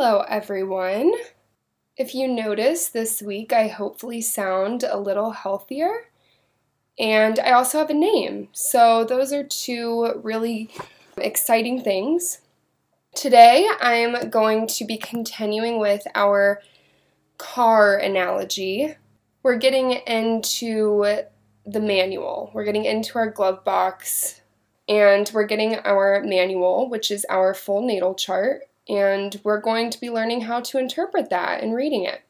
Hello, everyone. If you notice this week, I hopefully sound a little healthier. And I also have a name. So, those are two really exciting things. Today, I'm going to be continuing with our car analogy. We're getting into the manual, we're getting into our glove box, and we're getting our manual, which is our full natal chart and we're going to be learning how to interpret that and reading it.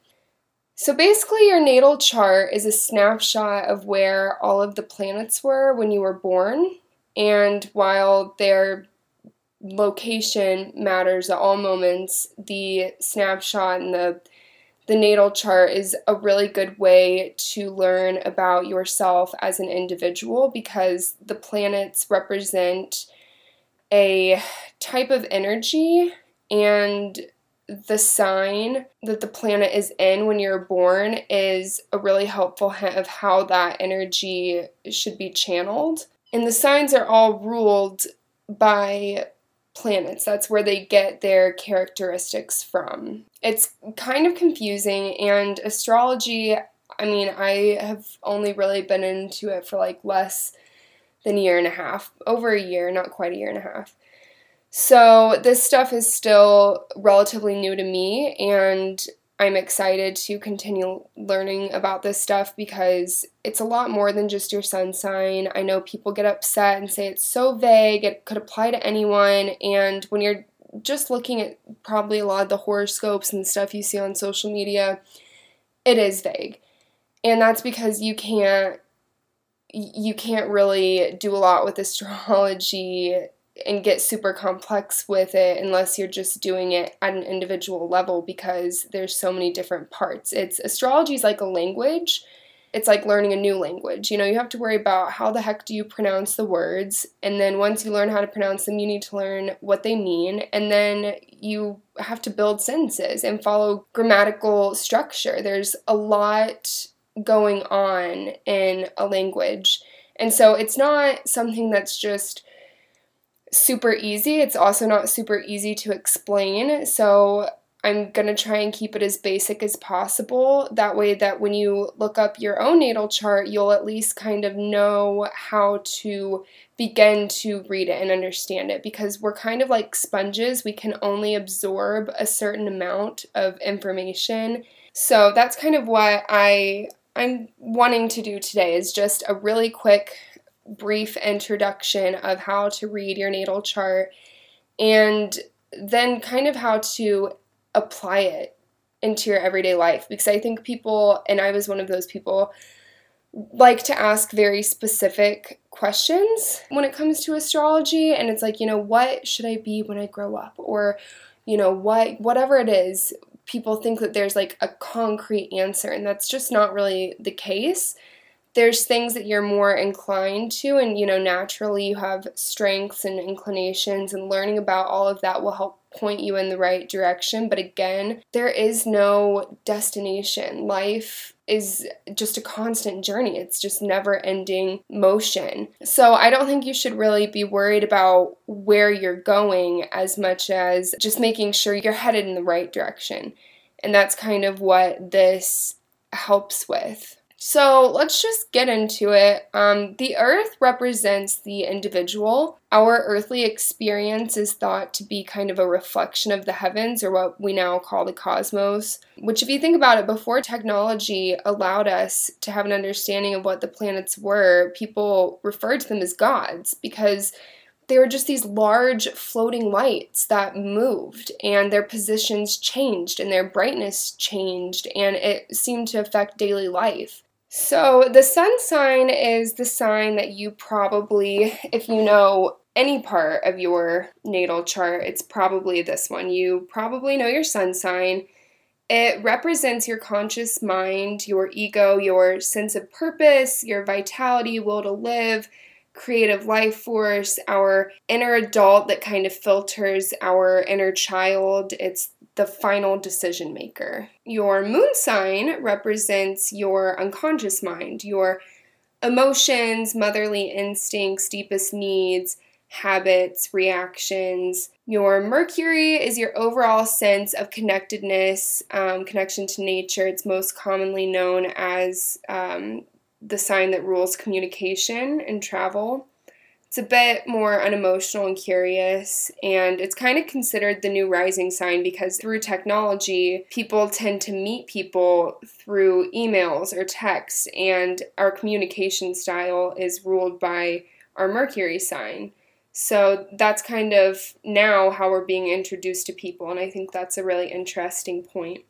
So basically, your natal chart is a snapshot of where all of the planets were when you were born, and while their location matters at all moments, the snapshot and the the natal chart is a really good way to learn about yourself as an individual because the planets represent a type of energy and the sign that the planet is in when you're born is a really helpful hint of how that energy should be channeled. And the signs are all ruled by planets. That's where they get their characteristics from. It's kind of confusing, and astrology, I mean, I have only really been into it for like less than a year and a half, over a year, not quite a year and a half. So, this stuff is still relatively new to me, and I'm excited to continue learning about this stuff because it's a lot more than just your sun sign. I know people get upset and say it's so vague, it could apply to anyone, and when you're just looking at probably a lot of the horoscopes and stuff you see on social media, it is vague. And that's because you can't you can't really do a lot with astrology and get super complex with it unless you're just doing it at an individual level because there's so many different parts. It's astrology is like a language. It's like learning a new language. You know, you have to worry about how the heck do you pronounce the words, and then once you learn how to pronounce them, you need to learn what they mean, and then you have to build sentences and follow grammatical structure. There's a lot going on in a language. And so it's not something that's just super easy. It's also not super easy to explain. So I'm going to try and keep it as basic as possible. That way, that when you look up your own natal chart, you'll at least kind of know how to begin to read it and understand it because we're kind of like sponges. We can only absorb a certain amount of information. So that's kind of what I I'm wanting to do today is just a really quick brief introduction of how to read your natal chart and then kind of how to apply it into your everyday life. Because I think people, and I was one of those people, like to ask very specific questions when it comes to astrology. And it's like, you know, what should I be when I grow up? Or you know, what whatever it is, people think that there's like a concrete answer and that's just not really the case there's things that you're more inclined to and you know naturally you have strengths and inclinations and learning about all of that will help point you in the right direction but again there is no destination life is just a constant journey. It's just never ending motion. So I don't think you should really be worried about where you're going as much as just making sure you're headed in the right direction. And that's kind of what this helps with. So let's just get into it. Um, the earth represents the individual. Our earthly experience is thought to be kind of a reflection of the heavens, or what we now call the cosmos. Which, if you think about it, before technology allowed us to have an understanding of what the planets were, people referred to them as gods because they were just these large floating lights that moved and their positions changed and their brightness changed and it seemed to affect daily life. So, the sun sign is the sign that you probably, if you know any part of your natal chart, it's probably this one. You probably know your sun sign. It represents your conscious mind, your ego, your sense of purpose, your vitality, will to live, creative life force, our inner adult that kind of filters our inner child. It's the final decision maker. Your moon sign represents your unconscious mind, your emotions, motherly instincts, deepest needs, habits, reactions. Your Mercury is your overall sense of connectedness, um, connection to nature. It's most commonly known as um, the sign that rules communication and travel. It's a bit more unemotional and curious, and it's kind of considered the new rising sign because through technology, people tend to meet people through emails or texts, and our communication style is ruled by our Mercury sign. So that's kind of now how we're being introduced to people, and I think that's a really interesting point.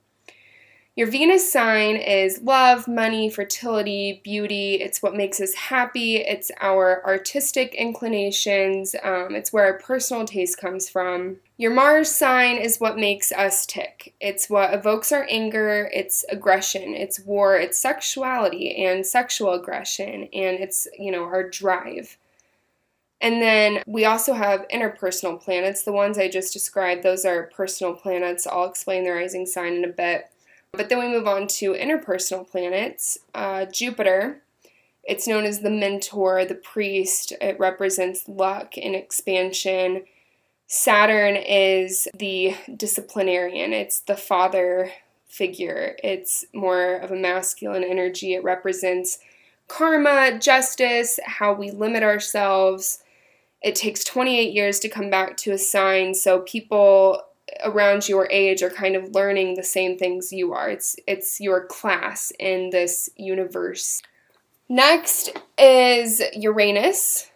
Your Venus sign is love, money, fertility, beauty. It's what makes us happy. It's our artistic inclinations. Um, it's where our personal taste comes from. Your Mars sign is what makes us tick. It's what evokes our anger, it's aggression, it's war, it's sexuality and sexual aggression, and it's, you know, our drive. And then we also have interpersonal planets. The ones I just described, those are personal planets. I'll explain the rising sign in a bit. But then we move on to interpersonal planets. Uh, Jupiter, it's known as the mentor, the priest. It represents luck and expansion. Saturn is the disciplinarian, it's the father figure. It's more of a masculine energy. It represents karma, justice, how we limit ourselves. It takes 28 years to come back to a sign, so people around your age are kind of learning the same things you are. It's it's your class in this universe. Next is Uranus,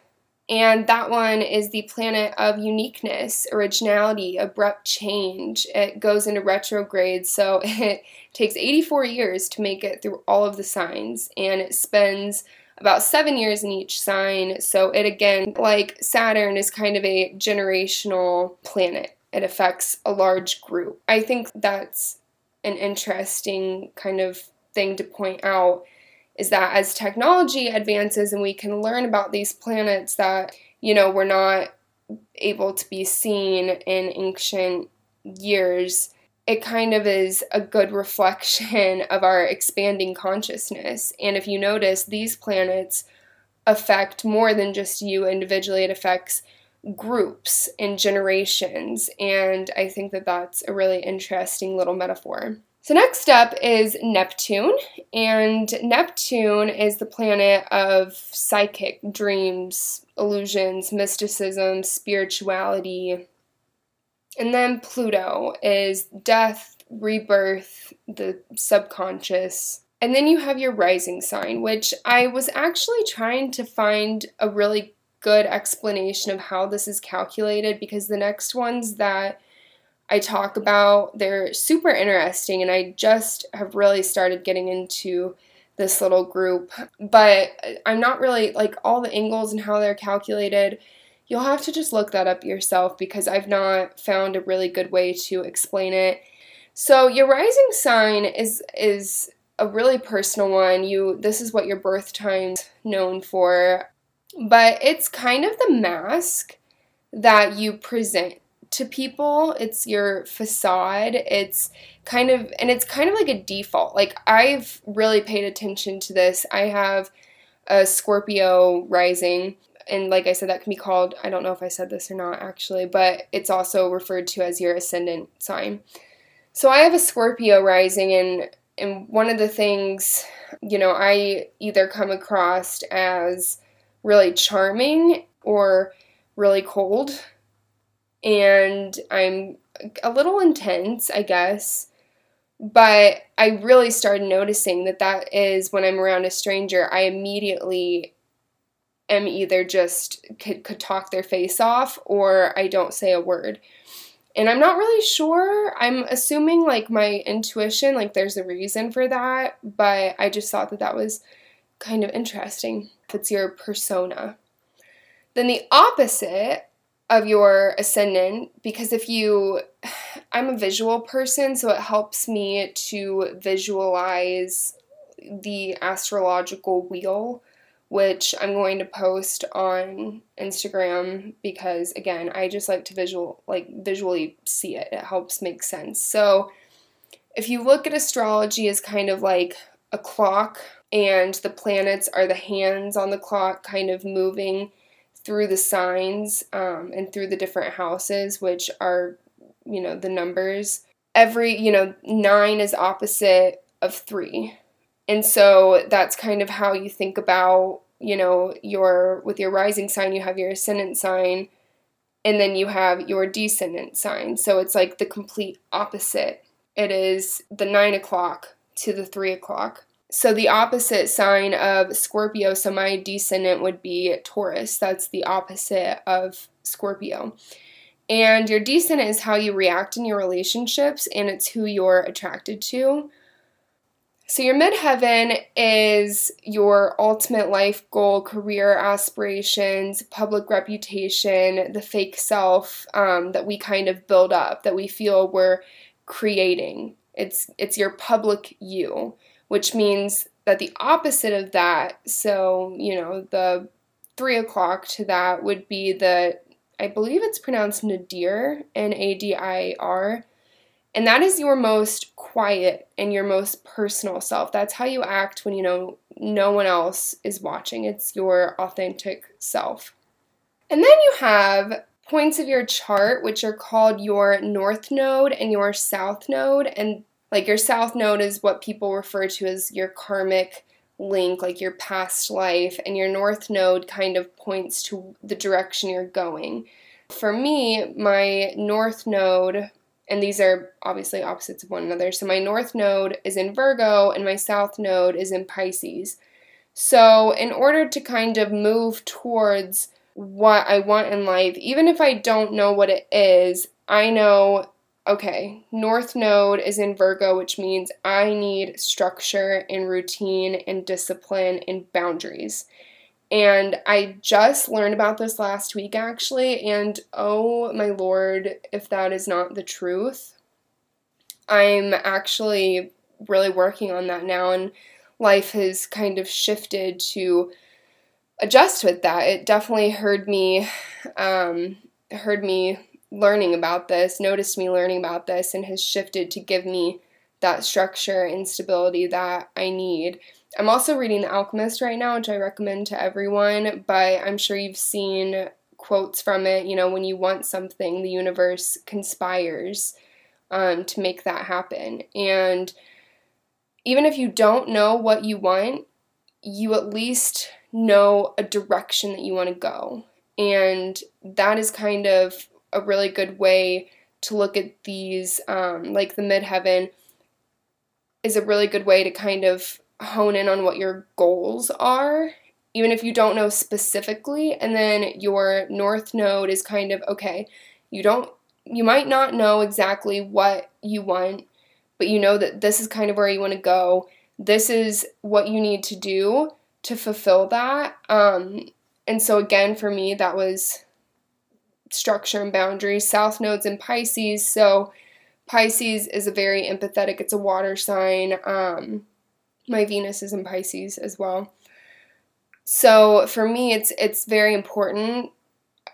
and that one is the planet of uniqueness, originality, abrupt change. It goes into retrograde, so it takes 84 years to make it through all of the signs, and it spends about seven years in each sign. So it again, like Saturn, is kind of a generational planet it affects a large group. I think that's an interesting kind of thing to point out is that as technology advances and we can learn about these planets that, you know, were not able to be seen in ancient years, it kind of is a good reflection of our expanding consciousness. And if you notice, these planets affect more than just you individually, it affects groups and generations. And I think that that's a really interesting little metaphor. So, next up is Neptune, and Neptune is the planet of psychic dreams, illusions, mysticism, spirituality. And then Pluto is death, rebirth, the subconscious. And then you have your rising sign, which I was actually trying to find a really good explanation of how this is calculated because the next ones that I talk about, they're super interesting, and I just have really started getting into this little group. But I'm not really like all the angles and how they're calculated. You'll have to just look that up yourself because I've not found a really good way to explain it. So your rising sign is is a really personal one. You this is what your birth time's known for but it's kind of the mask that you present to people. It's your facade. It's kind of, and it's kind of like a default. Like, I've really paid attention to this. I have a Scorpio rising. And like I said, that can be called, I don't know if I said this or not actually, but it's also referred to as your ascendant sign. So I have a Scorpio rising, and, and one of the things, you know, I either come across as really charming or really cold. And I'm a little intense, I guess. But I really started noticing that that is when I'm around a stranger, I immediately am either just could, could talk their face off or I don't say a word. And I'm not really sure. I'm assuming like my intuition, like there's a reason for that, but I just thought that that was kind of interesting it's your persona. Then the opposite of your ascendant, because if you, I'm a visual person, so it helps me to visualize the astrological wheel, which I'm going to post on Instagram because again, I just like to visual like visually see it. It helps make sense. So if you look at astrology as kind of like a clock and the planets are the hands on the clock kind of moving through the signs um, and through the different houses, which are, you know, the numbers. Every, you know, nine is opposite of three. And so that's kind of how you think about, you know, your, with your rising sign, you have your ascendant sign, and then you have your descendant sign. So it's like the complete opposite. It is the nine o'clock to the three o'clock. So the opposite sign of Scorpio, so my descendant would be Taurus. That's the opposite of Scorpio. And your descendant is how you react in your relationships and it's who you're attracted to. So, your midheaven is your ultimate life goal, career aspirations, public reputation, the fake self um, that we kind of build up, that we feel we're creating. It's, it's your public you, which means that the opposite of that, so, you know, the three o'clock to that would be the, I believe it's pronounced nadir, N A D I R and that is your most quiet and your most personal self. That's how you act when you know no one else is watching. It's your authentic self. And then you have points of your chart which are called your north node and your south node and like your south node is what people refer to as your karmic link like your past life and your north node kind of points to the direction you're going. For me, my north node and these are obviously opposites of one another. So my north node is in Virgo and my south node is in Pisces. So, in order to kind of move towards what I want in life, even if I don't know what it is, I know okay, north node is in Virgo, which means I need structure and routine and discipline and boundaries. And I just learned about this last week actually, and oh my lord, if that is not the truth. I'm actually really working on that now, and life has kind of shifted to adjust with that. It definitely heard me, um, heard me learning about this, noticed me learning about this, and has shifted to give me that structure and stability that I need. I'm also reading The Alchemist right now, which I recommend to everyone, but I'm sure you've seen quotes from it. You know, when you want something, the universe conspires um, to make that happen. And even if you don't know what you want, you at least know a direction that you want to go. And that is kind of a really good way to look at these, um, like the midheaven is a really good way to kind of hone in on what your goals are, even if you don't know specifically. And then your north node is kind of okay, you don't, you might not know exactly what you want, but you know that this is kind of where you want to go. This is what you need to do to fulfill that. Um, and so, again, for me, that was structure and boundaries. South nodes in Pisces. So, Pisces is a very empathetic, it's a water sign. Um, my Venus is in Pisces as well. So for me it's it's very important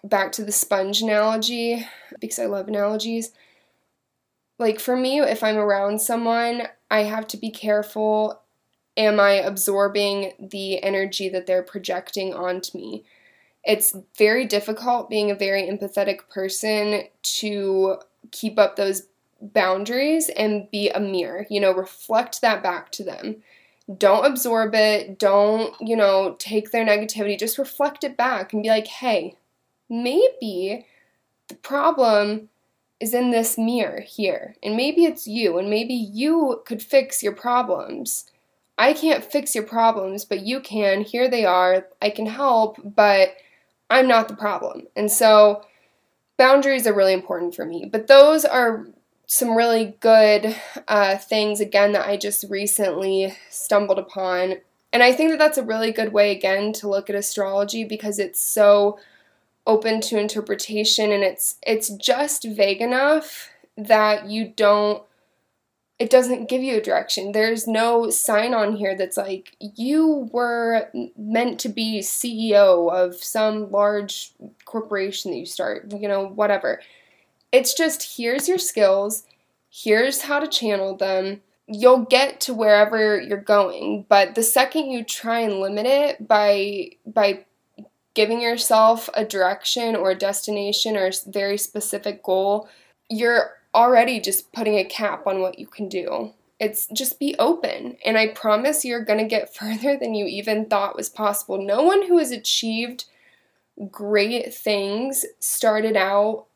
back to the sponge analogy because I love analogies. Like for me if I'm around someone, I have to be careful am I absorbing the energy that they're projecting onto me? It's very difficult being a very empathetic person to keep up those boundaries and be a mirror, you know, reflect that back to them. Don't absorb it. Don't, you know, take their negativity. Just reflect it back and be like, hey, maybe the problem is in this mirror here. And maybe it's you. And maybe you could fix your problems. I can't fix your problems, but you can. Here they are. I can help, but I'm not the problem. And so boundaries are really important for me. But those are some really good uh, things again that I just recently stumbled upon. And I think that that's a really good way again to look at astrology because it's so open to interpretation and it's it's just vague enough that you don't it doesn't give you a direction. There's no sign on here that's like you were meant to be CEO of some large corporation that you start, you know, whatever. It's just here's your skills, here's how to channel them. You'll get to wherever you're going, but the second you try and limit it by by giving yourself a direction or a destination or a very specific goal, you're already just putting a cap on what you can do. It's just be open. And I promise you're going to get further than you even thought was possible. No one who has achieved great things started out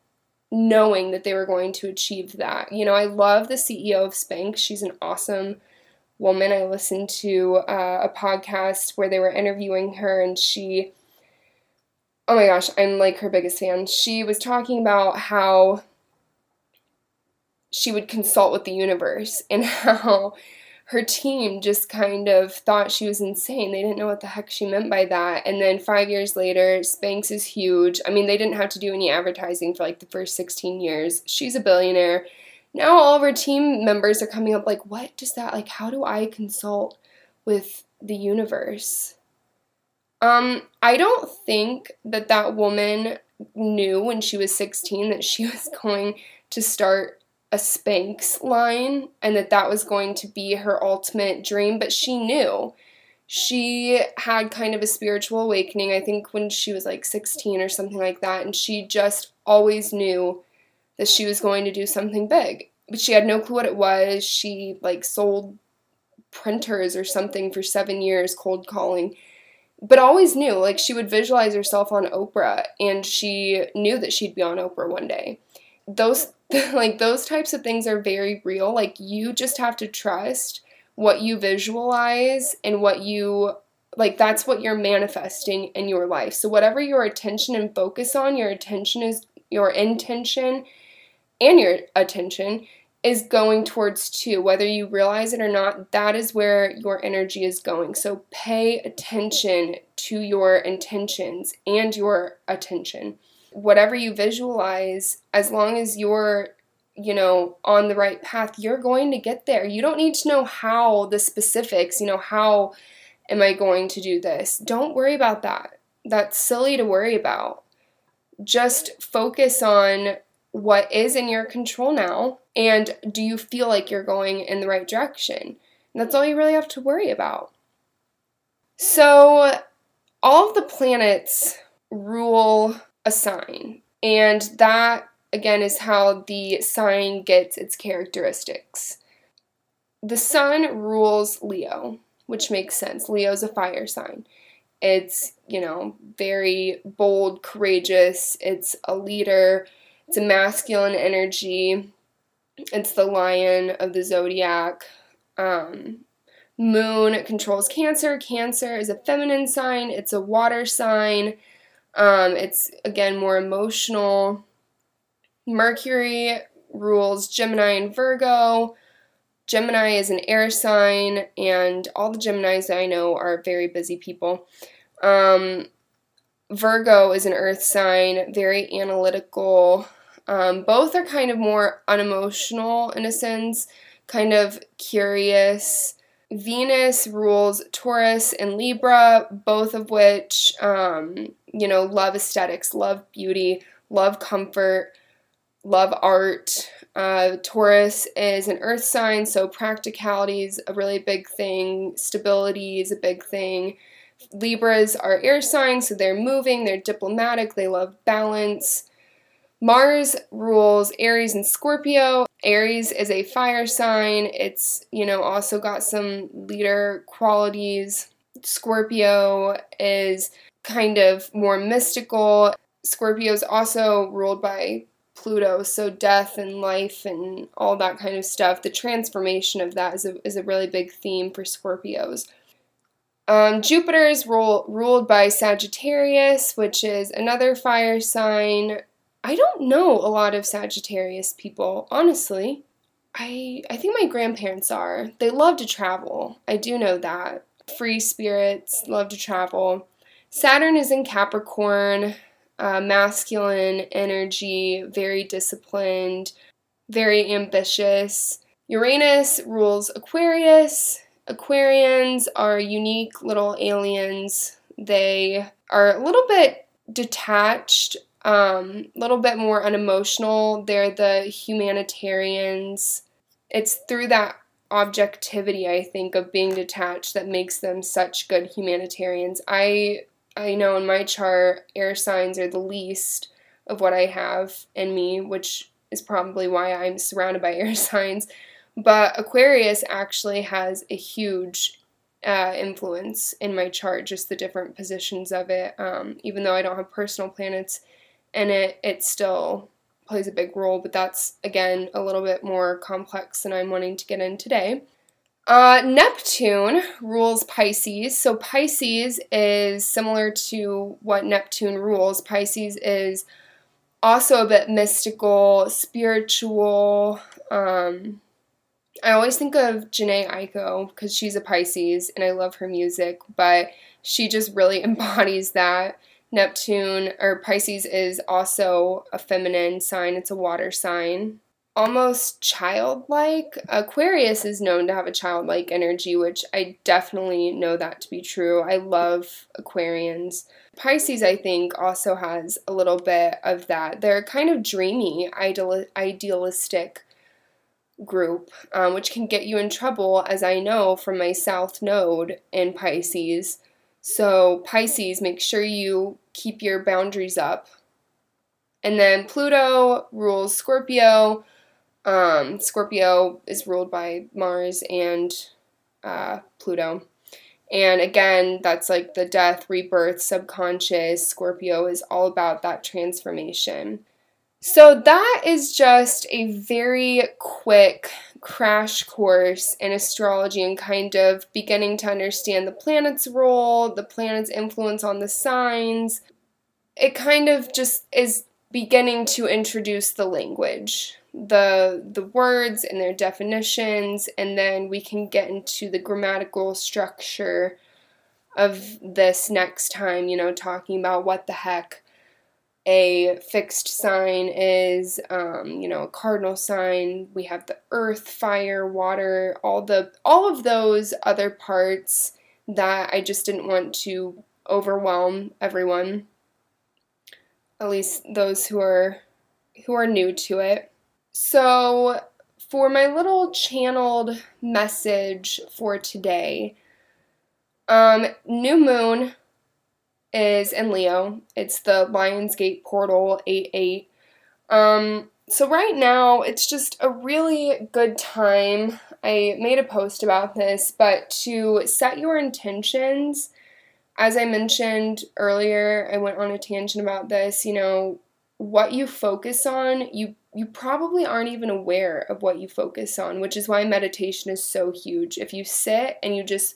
knowing that they were going to achieve that. You know, I love the CEO of Spanx. She's an awesome woman. I listened to uh, a podcast where they were interviewing her, and she, oh my gosh, I'm like her biggest fan. She was talking about how she would consult with the universe and how her team just kind of thought she was insane. They didn't know what the heck she meant by that. And then five years later, Spanx is huge. I mean, they didn't have to do any advertising for like the first 16 years. She's a billionaire. Now all of her team members are coming up like, what does that, like, how do I consult with the universe? Um, I don't think that that woman knew when she was 16 that she was going to start a Spanx line and that that was going to be her ultimate dream, but she knew. She had kind of a spiritual awakening, I think, when she was like 16 or something like that, and she just always knew that she was going to do something big. But she had no clue what it was. She like sold printers or something for seven years, cold calling but always knew like she would visualize herself on Oprah and she knew that she'd be on Oprah one day. Those like those types of things are very real. Like you just have to trust what you visualize and what you like that's what you're manifesting in your life. So whatever your attention and focus on, your attention is your intention and your attention is going towards too, whether you realize it or not, that is where your energy is going. So pay attention to your intentions and your attention whatever you visualize, as long as you're, you know, on the right path, you're going to get there. You don't need to know how the specifics, you know, how am I going to do this? Don't worry about that. That's silly to worry about. Just focus on what is in your control now and do you feel like you're going in the right direction? And that's all you really have to worry about. So, all of the planets rule a sign. And that, again, is how the sign gets its characteristics. The sun rules Leo, which makes sense. Leo's a fire sign. It's, you know, very bold, courageous. It's a leader. It's a masculine energy. It's the lion of the zodiac. Um, moon controls Cancer. Cancer is a feminine sign. It's a water sign. Um, it's again more emotional. Mercury rules Gemini and Virgo. Gemini is an air sign, and all the Geminis that I know are very busy people. Um, Virgo is an earth sign, very analytical. Um, both are kind of more unemotional in a sense, kind of curious. Venus rules Taurus and Libra, both of which, um, you know, love aesthetics, love beauty, love comfort, love art. Uh, Taurus is an earth sign, so practicality is a really big thing, stability is a big thing. Libras are air signs, so they're moving, they're diplomatic, they love balance. Mars rules Aries and Scorpio. Aries is a fire sign. It's, you know, also got some leader qualities. Scorpio is kind of more mystical. Scorpio is also ruled by Pluto, so death and life and all that kind of stuff. The transformation of that is a, is a really big theme for Scorpios. Um, Jupiter is rule, ruled by Sagittarius, which is another fire sign. I don't know a lot of Sagittarius people, honestly. I I think my grandparents are. They love to travel. I do know that. Free spirits, love to travel. Saturn is in Capricorn, uh, masculine energy, very disciplined, very ambitious. Uranus rules Aquarius. Aquarians are unique little aliens. They are a little bit detached a um, little bit more unemotional. They're the humanitarians. It's through that objectivity, I think, of being detached that makes them such good humanitarians. I I know in my chart, air signs are the least of what I have in me, which is probably why I'm surrounded by air signs. But Aquarius actually has a huge uh, influence in my chart, just the different positions of it. Um, even though I don't have personal planets in it, it still plays a big role, but that's again a little bit more complex than I'm wanting to get in today. Uh, Neptune rules Pisces. So Pisces is similar to what Neptune rules. Pisces is also a bit mystical, spiritual. Um, I always think of Jhené Aiko because she's a Pisces and I love her music, but she just really embodies that. Neptune or Pisces is also a feminine sign, it's a water sign. Almost childlike. Aquarius is known to have a childlike energy, which I definitely know that to be true. I love Aquarians. Pisces, I think, also has a little bit of that. They're kind of dreamy, ideal- idealistic group, um, which can get you in trouble, as I know from my South Node in Pisces. So, Pisces, make sure you keep your boundaries up. And then Pluto rules Scorpio. Um, Scorpio is ruled by Mars and uh, Pluto. And again, that's like the death, rebirth, subconscious. Scorpio is all about that transformation. So, that is just a very quick crash course in astrology and kind of beginning to understand the planet's role, the planet's influence on the signs. It kind of just is beginning to introduce the language, the the words and their definitions, and then we can get into the grammatical structure of this next time, you know, talking about what the heck a fixed sign is um, you know a cardinal sign. We have the earth fire water all the all of those other parts that i just didn't want to overwhelm everyone at least those who are who are new to it so for my little channeled message for today um new moon is in Leo. It's the Lionsgate portal 8 8. Um, so, right now, it's just a really good time. I made a post about this, but to set your intentions, as I mentioned earlier, I went on a tangent about this. You know, what you focus on, you you probably aren't even aware of what you focus on, which is why meditation is so huge. If you sit and you just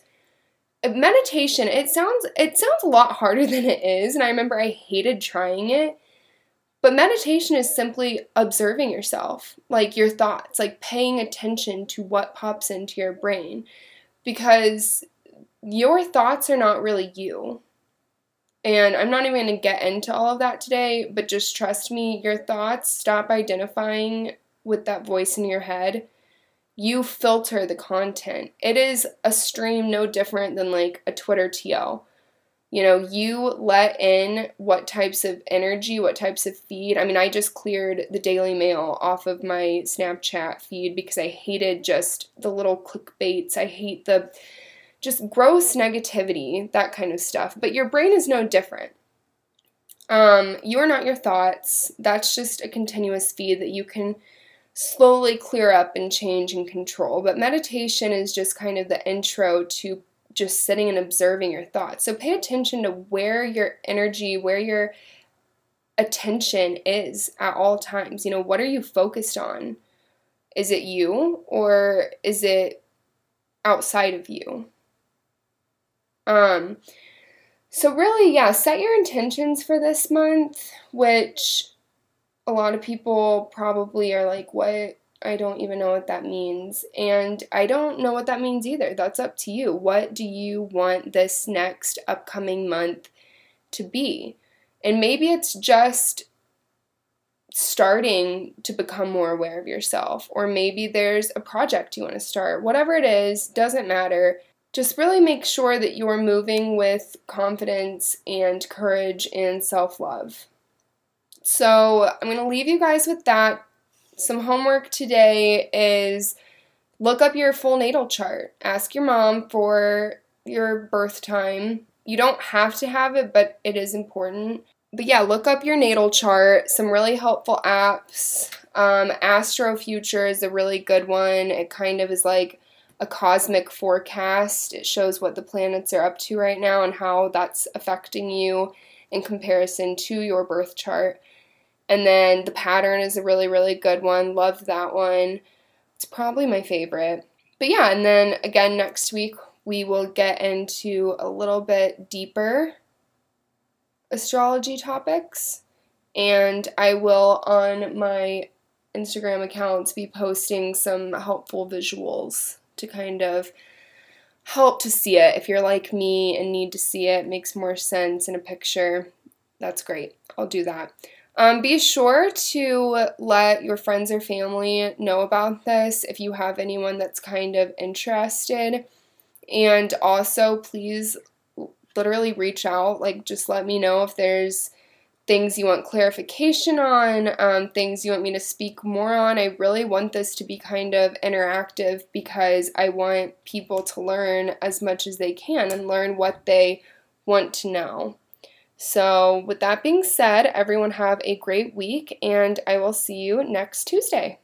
uh, meditation it sounds it sounds a lot harder than it is and i remember i hated trying it but meditation is simply observing yourself like your thoughts like paying attention to what pops into your brain because your thoughts are not really you and i'm not even going to get into all of that today but just trust me your thoughts stop identifying with that voice in your head you filter the content. It is a stream no different than like a Twitter TL. You know, you let in what types of energy, what types of feed. I mean, I just cleared the Daily Mail off of my Snapchat feed because I hated just the little clickbaits. I hate the just gross negativity, that kind of stuff. But your brain is no different. Um, you are not your thoughts. That's just a continuous feed that you can slowly clear up and change and control. But meditation is just kind of the intro to just sitting and observing your thoughts. So pay attention to where your energy, where your attention is at all times. You know, what are you focused on? Is it you or is it outside of you? Um so really, yeah, set your intentions for this month, which a lot of people probably are like, what? I don't even know what that means. And I don't know what that means either. That's up to you. What do you want this next upcoming month to be? And maybe it's just starting to become more aware of yourself, or maybe there's a project you want to start. Whatever it is, doesn't matter. Just really make sure that you're moving with confidence and courage and self love. So I'm going to leave you guys with that. Some homework today is look up your full natal chart. Ask your mom for your birth time. You don't have to have it, but it is important. But yeah, look up your natal chart, some really helpful apps. Um, Astro Future is a really good one. It kind of is like a cosmic forecast. It shows what the planets are up to right now and how that's affecting you in comparison to your birth chart. And then the pattern is a really, really good one. Love that one. It's probably my favorite. But yeah, and then again next week we will get into a little bit deeper astrology topics. And I will on my Instagram accounts be posting some helpful visuals to kind of help to see it. If you're like me and need to see it, makes more sense in a picture, that's great. I'll do that. Um, be sure to let your friends or family know about this if you have anyone that's kind of interested. And also, please literally reach out. Like, just let me know if there's things you want clarification on, um, things you want me to speak more on. I really want this to be kind of interactive because I want people to learn as much as they can and learn what they want to know. So, with that being said, everyone have a great week, and I will see you next Tuesday.